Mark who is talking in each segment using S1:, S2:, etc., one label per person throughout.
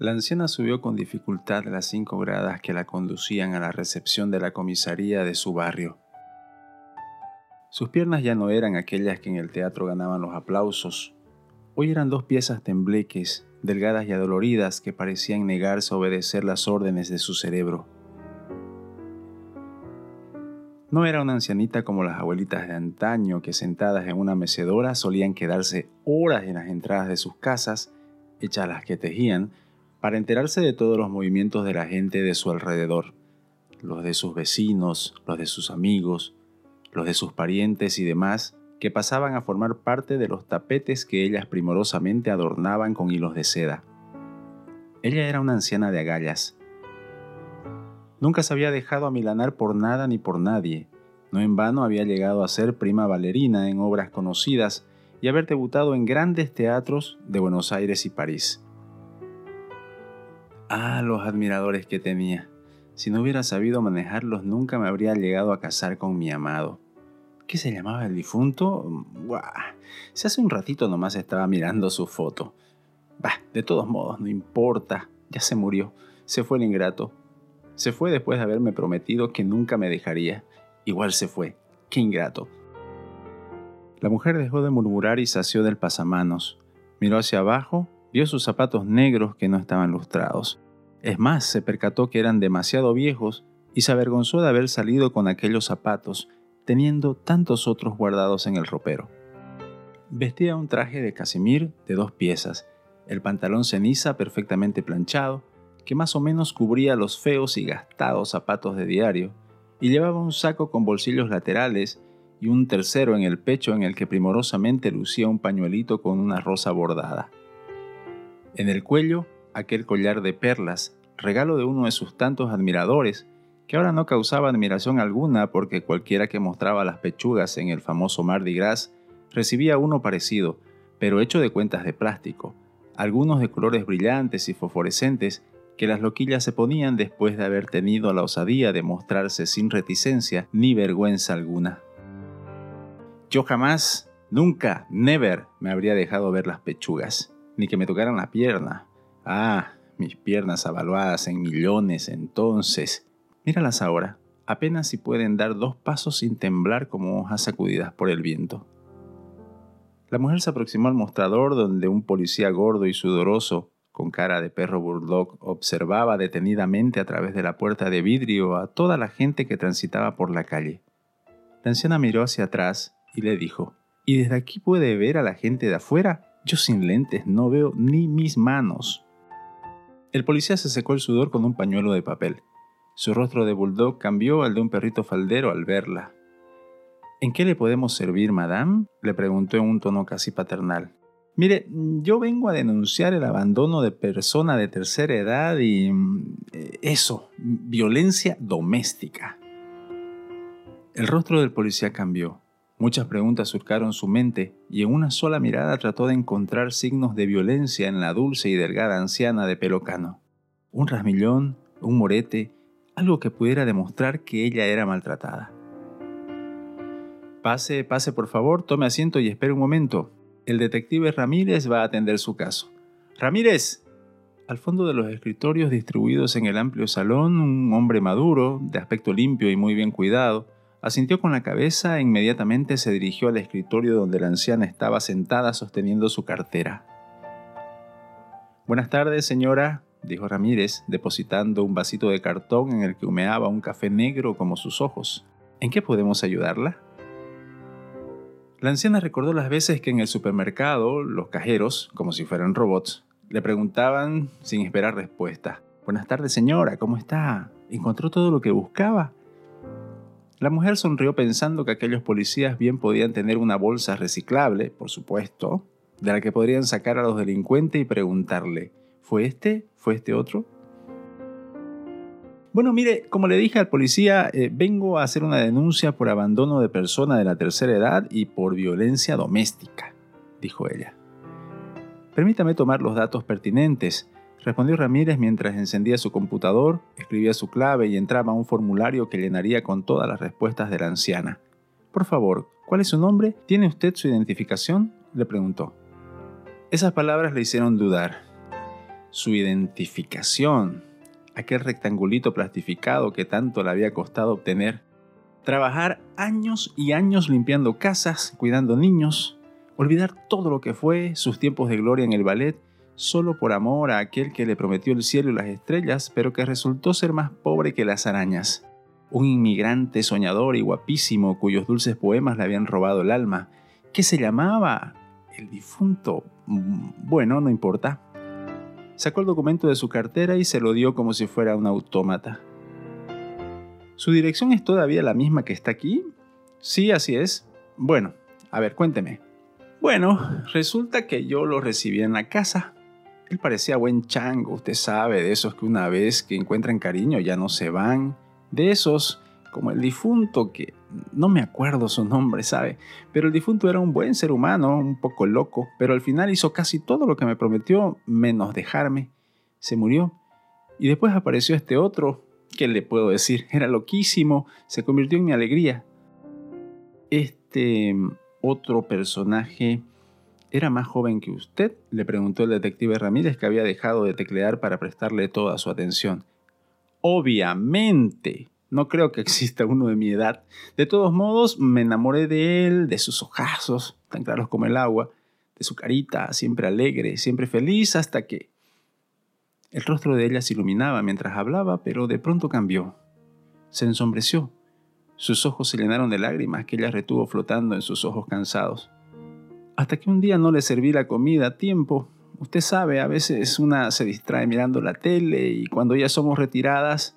S1: La anciana subió con dificultad las cinco gradas que la conducían a la recepción de la comisaría de su barrio. Sus piernas ya no eran aquellas que en el teatro ganaban los aplausos. Hoy eran dos piezas tembleques, delgadas y adoloridas, que parecían negarse a obedecer las órdenes de su cerebro. No era una ancianita como las abuelitas de antaño que sentadas en una mecedora solían quedarse horas en las entradas de sus casas, hechas las que tejían, para enterarse de todos los movimientos de la gente de su alrededor, los de sus vecinos, los de sus amigos, los de sus parientes y demás, que pasaban a formar parte de los tapetes que ellas primorosamente adornaban con hilos de seda. Ella era una anciana de agallas, Nunca se había dejado amilanar por nada ni por nadie. No en vano había llegado a ser prima bailarina en obras conocidas y haber debutado en grandes teatros de Buenos Aires y París. Ah, los admiradores que tenía. Si no hubiera sabido manejarlos, nunca me habría llegado a casar con mi amado. ¿Qué se llamaba el difunto? Buah, si hace un ratito nomás estaba mirando su foto. Bah, de todos modos, no importa. Ya se murió. Se fue el ingrato. Se fue después de haberme prometido que nunca me dejaría. Igual se fue. Qué ingrato. La mujer dejó de murmurar y sació del pasamanos. Miró hacia abajo, vio sus zapatos negros que no estaban lustrados. Es más, se percató que eran demasiado viejos y se avergonzó de haber salido con aquellos zapatos, teniendo tantos otros guardados en el ropero. Vestía un traje de casimir de dos piezas, el pantalón ceniza perfectamente planchado, que más o menos cubría los feos y gastados zapatos de diario, y llevaba un saco con bolsillos laterales y un tercero en el pecho en el que primorosamente lucía un pañuelito con una rosa bordada. En el cuello, aquel collar de perlas, regalo de uno de sus tantos admiradores, que ahora no causaba admiración alguna porque cualquiera que mostraba las pechugas en el famoso Mardi Gras recibía uno parecido, pero hecho de cuentas de plástico, algunos de colores brillantes y fosforescentes que las loquillas se ponían después de haber tenido la osadía de mostrarse sin reticencia ni vergüenza alguna. Yo jamás, nunca, never me habría dejado ver las pechugas, ni que me tocaran la pierna. Ah, mis piernas avaluadas en millones entonces. Míralas ahora, apenas si pueden dar dos pasos sin temblar como hojas sacudidas por el viento. La mujer se aproximó al mostrador donde un policía gordo y sudoroso con cara de perro bulldog, observaba detenidamente a través de la puerta de vidrio a toda la gente que transitaba por la calle. La anciana miró hacia atrás y le dijo, ¿Y desde aquí puede ver a la gente de afuera? Yo sin lentes no veo ni mis manos. El policía se secó el sudor con un pañuelo de papel. Su rostro de bulldog cambió al de un perrito faldero al verla. ¿En qué le podemos servir, madame? le preguntó en un tono casi paternal. Mire, yo vengo a denunciar el abandono de persona de tercera edad y mm, eso, violencia doméstica. El rostro del policía cambió. Muchas preguntas surcaron su mente y en una sola mirada trató de encontrar signos de violencia en la dulce y delgada anciana de pelo cano. Un rasmillón, un morete, algo que pudiera demostrar que ella era maltratada. Pase, pase por favor, tome asiento y espere un momento, el detective Ramírez va a atender su caso. Ramírez. Al fondo de los escritorios distribuidos en el amplio salón, un hombre maduro, de aspecto limpio y muy bien cuidado, asintió con la cabeza e inmediatamente se dirigió al escritorio donde la anciana estaba sentada sosteniendo su cartera. Buenas tardes, señora, dijo Ramírez, depositando un vasito de cartón en el que humeaba un café negro como sus ojos. ¿En qué podemos ayudarla? La anciana recordó las veces que en el supermercado los cajeros, como si fueran robots, le preguntaban sin esperar respuesta. Buenas tardes señora, ¿cómo está? ¿Encontró todo lo que buscaba? La mujer sonrió pensando que aquellos policías bien podían tener una bolsa reciclable, por supuesto, de la que podrían sacar a los delincuentes y preguntarle, ¿fue este? ¿Fue este otro? Bueno, mire, como le dije al policía, eh, vengo a hacer una denuncia por abandono de persona de la tercera edad y por violencia doméstica, dijo ella. Permítame tomar los datos pertinentes, respondió Ramírez mientras encendía su computador, escribía su clave y entraba a un formulario que llenaría con todas las respuestas de la anciana. Por favor, ¿cuál es su nombre? ¿Tiene usted su identificación? le preguntó. Esas palabras le hicieron dudar. su identificación, aquel rectangulito plastificado que tanto le había costado obtener, trabajar años y años limpiando casas, cuidando niños, olvidar todo lo que fue, sus tiempos de gloria en el ballet, solo por amor a aquel que le prometió el cielo y las estrellas, pero que resultó ser más pobre que las arañas. Un inmigrante soñador y guapísimo cuyos dulces poemas le habían robado el alma. ¿Qué se llamaba? El difunto. Mm, bueno, no importa. Sacó el documento de su cartera y se lo dio como si fuera un autómata. ¿Su dirección es todavía la misma que está aquí? Sí, así es. Bueno, a ver, cuénteme. Bueno, resulta que yo lo recibí en la casa. Él parecía buen chango, usted sabe, de esos que una vez que encuentran cariño ya no se van, de esos como el difunto que no me acuerdo su nombre, ¿sabe? Pero el difunto era un buen ser humano, un poco loco, pero al final hizo casi todo lo que me prometió, menos dejarme. Se murió. Y después apareció este otro, ¿qué le puedo decir? Era loquísimo, se convirtió en mi alegría. Este otro personaje ¿Era más joven que usted? le preguntó el detective Ramírez que había dejado de teclear para prestarle toda su atención. Obviamente. No creo que exista uno de mi edad. De todos modos, me enamoré de él, de sus ojazos, tan claros como el agua, de su carita, siempre alegre, siempre feliz, hasta que... El rostro de ella se iluminaba mientras hablaba, pero de pronto cambió. Se ensombreció. Sus ojos se llenaron de lágrimas que ella retuvo flotando en sus ojos cansados hasta que un día no le serví la comida a tiempo. Usted sabe, a veces una se distrae mirando la tele y cuando ya somos retiradas,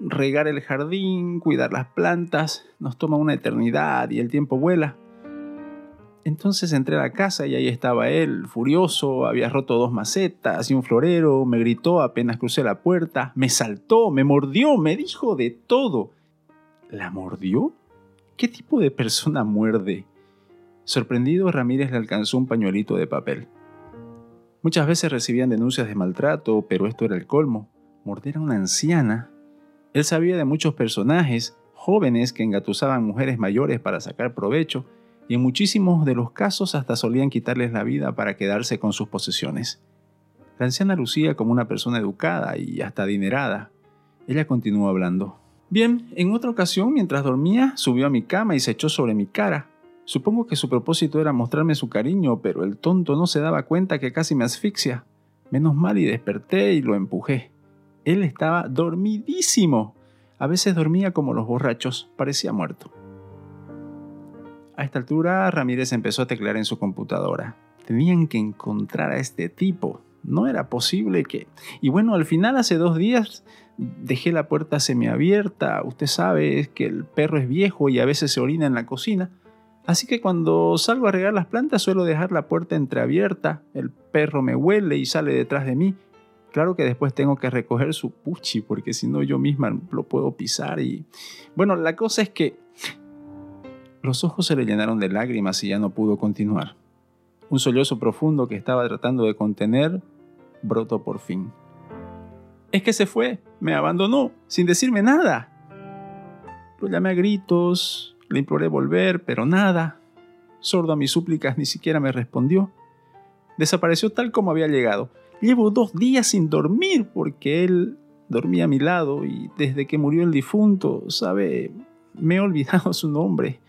S1: regar el jardín, cuidar las plantas, nos toma una eternidad y el tiempo vuela. Entonces entré a la casa y ahí estaba él, furioso, había roto dos macetas y un florero, me gritó apenas crucé la puerta, me saltó, me mordió, me dijo de todo. ¿La mordió? ¿Qué tipo de persona muerde? Sorprendido, Ramírez le alcanzó un pañuelito de papel. Muchas veces recibían denuncias de maltrato, pero esto era el colmo. Morder a una anciana. Él sabía de muchos personajes, jóvenes que engatusaban mujeres mayores para sacar provecho, y en muchísimos de los casos hasta solían quitarles la vida para quedarse con sus posesiones. La anciana lucía como una persona educada y hasta adinerada. Ella continuó hablando. Bien, en otra ocasión, mientras dormía, subió a mi cama y se echó sobre mi cara. Supongo que su propósito era mostrarme su cariño, pero el tonto no se daba cuenta que casi me asfixia. Menos mal y desperté y lo empujé. Él estaba dormidísimo. A veces dormía como los borrachos, parecía muerto. A esta altura, Ramírez empezó a teclear en su computadora. Tenían que encontrar a este tipo. No era posible que... Y bueno, al final, hace dos días, dejé la puerta semiabierta. Usted sabe que el perro es viejo y a veces se orina en la cocina. Así que cuando salgo a regar las plantas suelo dejar la puerta entreabierta, el perro me huele y sale detrás de mí. Claro que después tengo que recoger su puchi porque si no yo misma lo puedo pisar y... Bueno, la cosa es que los ojos se le llenaron de lágrimas y ya no pudo continuar. Un sollozo profundo que estaba tratando de contener brotó por fin. Es que se fue, me abandonó, sin decirme nada. Lo llamé a gritos, le imploré volver, pero nada. Sordo a mis súplicas, ni siquiera me respondió. Desapareció tal como había llegado. Llevo dos días sin dormir porque él dormía a mi lado y desde que murió el difunto, sabe, me he olvidado su nombre.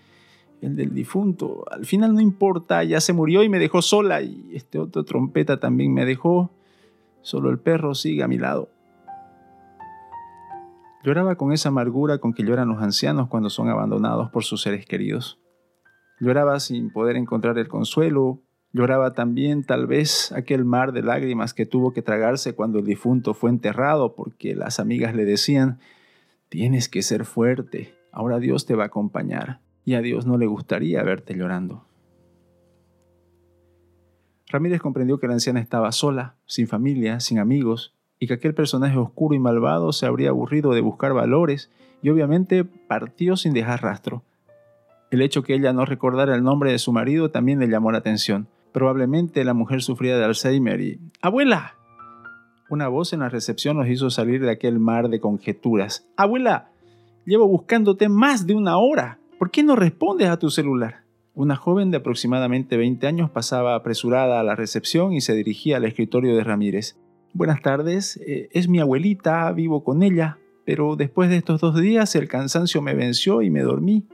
S1: El del difunto. Al final no importa, ya se murió y me dejó sola y este otro trompeta también me dejó. Solo el perro sigue a mi lado. Lloraba con esa amargura con que lloran los ancianos cuando son abandonados por sus seres queridos. Lloraba sin poder encontrar el consuelo. Lloraba también tal vez aquel mar de lágrimas que tuvo que tragarse cuando el difunto fue enterrado porque las amigas le decían, tienes que ser fuerte, ahora Dios te va a acompañar y a Dios no le gustaría verte llorando. Ramírez comprendió que la anciana estaba sola, sin familia, sin amigos, y que aquel personaje oscuro y malvado se habría aburrido de buscar valores y obviamente partió sin dejar rastro. El hecho que ella no recordara el nombre de su marido también le llamó la atención. Probablemente la mujer sufría de Alzheimer y... ¡Abuela! Una voz en la recepción nos hizo salir de aquel mar de conjeturas. ¡Abuela! Llevo buscándote más de una hora. ¿Por qué no respondes a tu celular? Una joven de aproximadamente 20 años pasaba apresurada a la recepción y se dirigía al escritorio de Ramírez. Buenas tardes, eh, es mi abuelita, vivo con ella, pero después de estos dos días el cansancio me venció y me dormí.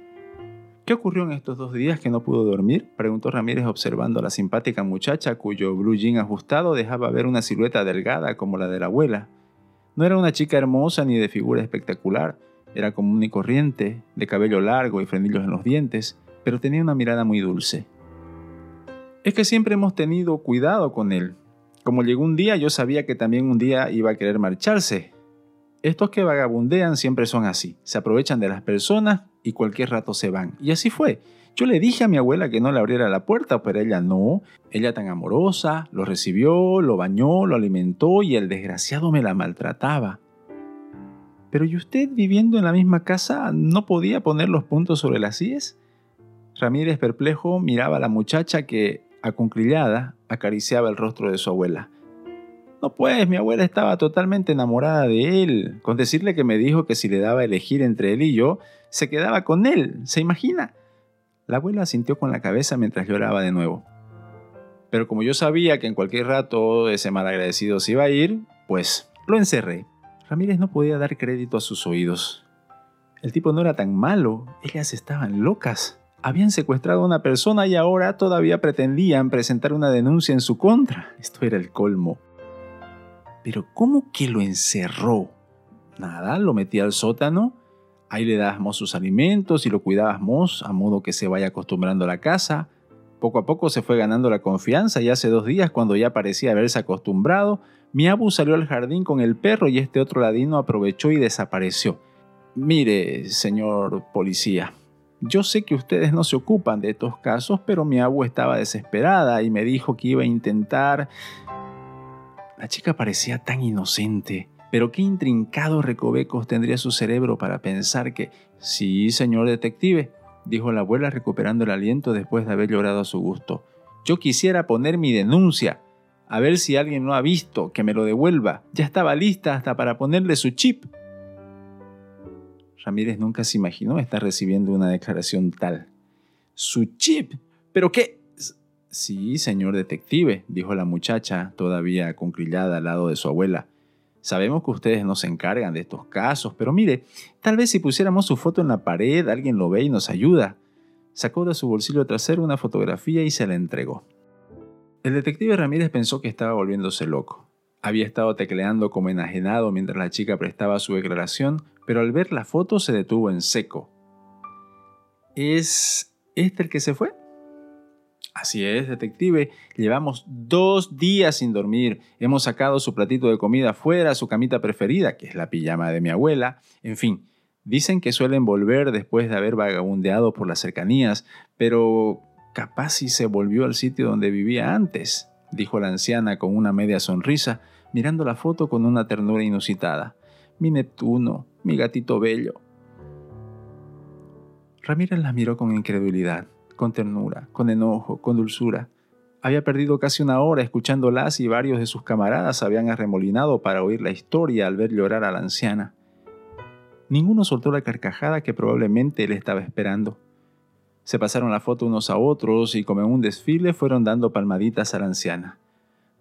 S1: ¿Qué ocurrió en estos dos días que no pudo dormir? preguntó Ramírez observando a la simpática muchacha cuyo blue jean ajustado dejaba ver una silueta delgada como la de la abuela. No era una chica hermosa ni de figura espectacular, era común y corriente, de cabello largo y frenillos en los dientes, pero tenía una mirada muy dulce. Es que siempre hemos tenido cuidado con él. Como llegó un día, yo sabía que también un día iba a querer marcharse. Estos que vagabundean siempre son así, se aprovechan de las personas y cualquier rato se van. Y así fue. Yo le dije a mi abuela que no le abriera la puerta, pero ella no. Ella tan amorosa, lo recibió, lo bañó, lo alimentó y el desgraciado me la maltrataba. Pero ¿y usted viviendo en la misma casa no podía poner los puntos sobre las IES? Ramírez perplejo miraba a la muchacha que, acunclillada, acariciaba el rostro de su abuela. No pues, mi abuela estaba totalmente enamorada de él, con decirle que me dijo que si le daba a elegir entre él y yo, se quedaba con él, ¿se imagina? La abuela sintió con la cabeza mientras lloraba de nuevo. Pero como yo sabía que en cualquier rato ese malagradecido se iba a ir, pues lo encerré. Ramírez no podía dar crédito a sus oídos. El tipo no era tan malo, ellas estaban locas. Habían secuestrado a una persona y ahora todavía pretendían presentar una denuncia en su contra. Esto era el colmo. Pero ¿cómo que lo encerró? Nada, lo metía al sótano Ahí le dábamos sus alimentos y lo cuidábamos a modo que se vaya acostumbrando a la casa. Poco a poco se fue ganando la confianza y hace dos días, cuando ya parecía haberse acostumbrado, mi abu salió al jardín con el perro y este otro ladino aprovechó y desapareció. Mire, señor policía, yo sé que ustedes no se ocupan de estos casos, pero mi abu estaba desesperada y me dijo que iba a intentar... La chica parecía tan inocente. Pero qué intrincados recovecos tendría su cerebro para pensar que, sí, señor detective, dijo la abuela recuperando el aliento después de haber llorado a su gusto. Yo quisiera poner mi denuncia, a ver si alguien no ha visto, que me lo devuelva. Ya estaba lista hasta para ponerle su chip. Ramírez nunca se imaginó estar recibiendo una declaración tal. ¿Su chip? ¿Pero qué? Sí, señor detective, dijo la muchacha, todavía concrillada al lado de su abuela. Sabemos que ustedes no se encargan de estos casos, pero mire, tal vez si pusiéramos su foto en la pared, alguien lo ve y nos ayuda. Sacó de su bolsillo trasero una fotografía y se la entregó. El detective Ramírez pensó que estaba volviéndose loco. Había estado tecleando como enajenado mientras la chica prestaba su declaración, pero al ver la foto se detuvo en seco. ¿Es este el que se fue? Así es, detective. Llevamos dos días sin dormir. Hemos sacado su platito de comida fuera, su camita preferida, que es la pijama de mi abuela. En fin, dicen que suelen volver después de haber vagabundeado por las cercanías, pero capaz si se volvió al sitio donde vivía antes, dijo la anciana con una media sonrisa, mirando la foto con una ternura inusitada. Mi Neptuno, mi gatito bello. Ramírez la miró con incredulidad con ternura, con enojo, con dulzura. Había perdido casi una hora escuchándolas y varios de sus camaradas habían arremolinado para oír la historia al ver llorar a la anciana. Ninguno soltó la carcajada que probablemente él estaba esperando. Se pasaron la foto unos a otros y como en un desfile fueron dando palmaditas a la anciana.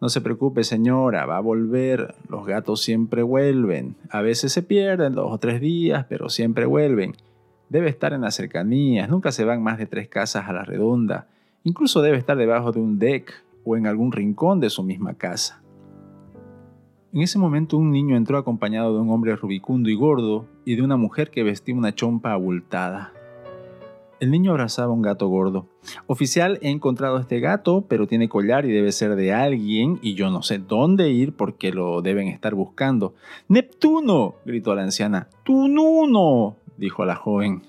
S1: No se preocupe señora, va a volver. Los gatos siempre vuelven. A veces se pierden dos o tres días, pero siempre vuelven. Debe estar en las cercanías, nunca se van más de tres casas a la redonda. Incluso debe estar debajo de un deck o en algún rincón de su misma casa. En ese momento un niño entró acompañado de un hombre rubicundo y gordo y de una mujer que vestía una chompa abultada. El niño abrazaba a un gato gordo. Oficial, he encontrado este gato, pero tiene collar y debe ser de alguien y yo no sé dónde ir porque lo deben estar buscando. ¡Neptuno! gritó la anciana. ¡Tununo! dijo la joven.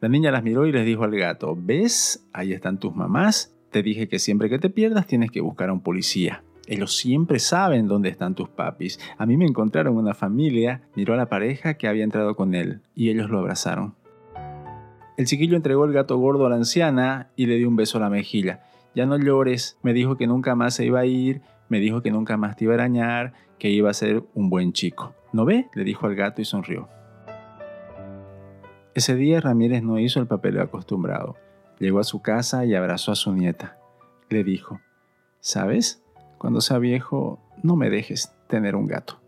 S1: La niña las miró y les dijo al gato, ¿ves? Ahí están tus mamás. Te dije que siempre que te pierdas tienes que buscar a un policía. Ellos siempre saben dónde están tus papis. A mí me encontraron una familia, miró a la pareja que había entrado con él y ellos lo abrazaron. El chiquillo entregó el gato gordo a la anciana y le dio un beso a la mejilla. Ya no llores, me dijo que nunca más se iba a ir, me dijo que nunca más te iba a arañar, que iba a ser un buen chico. ¿No ve? le dijo al gato y sonrió. Ese día Ramírez no hizo el papel acostumbrado. Llegó a su casa y abrazó a su nieta. Le dijo, ¿sabes? Cuando sea viejo, no me dejes tener un gato.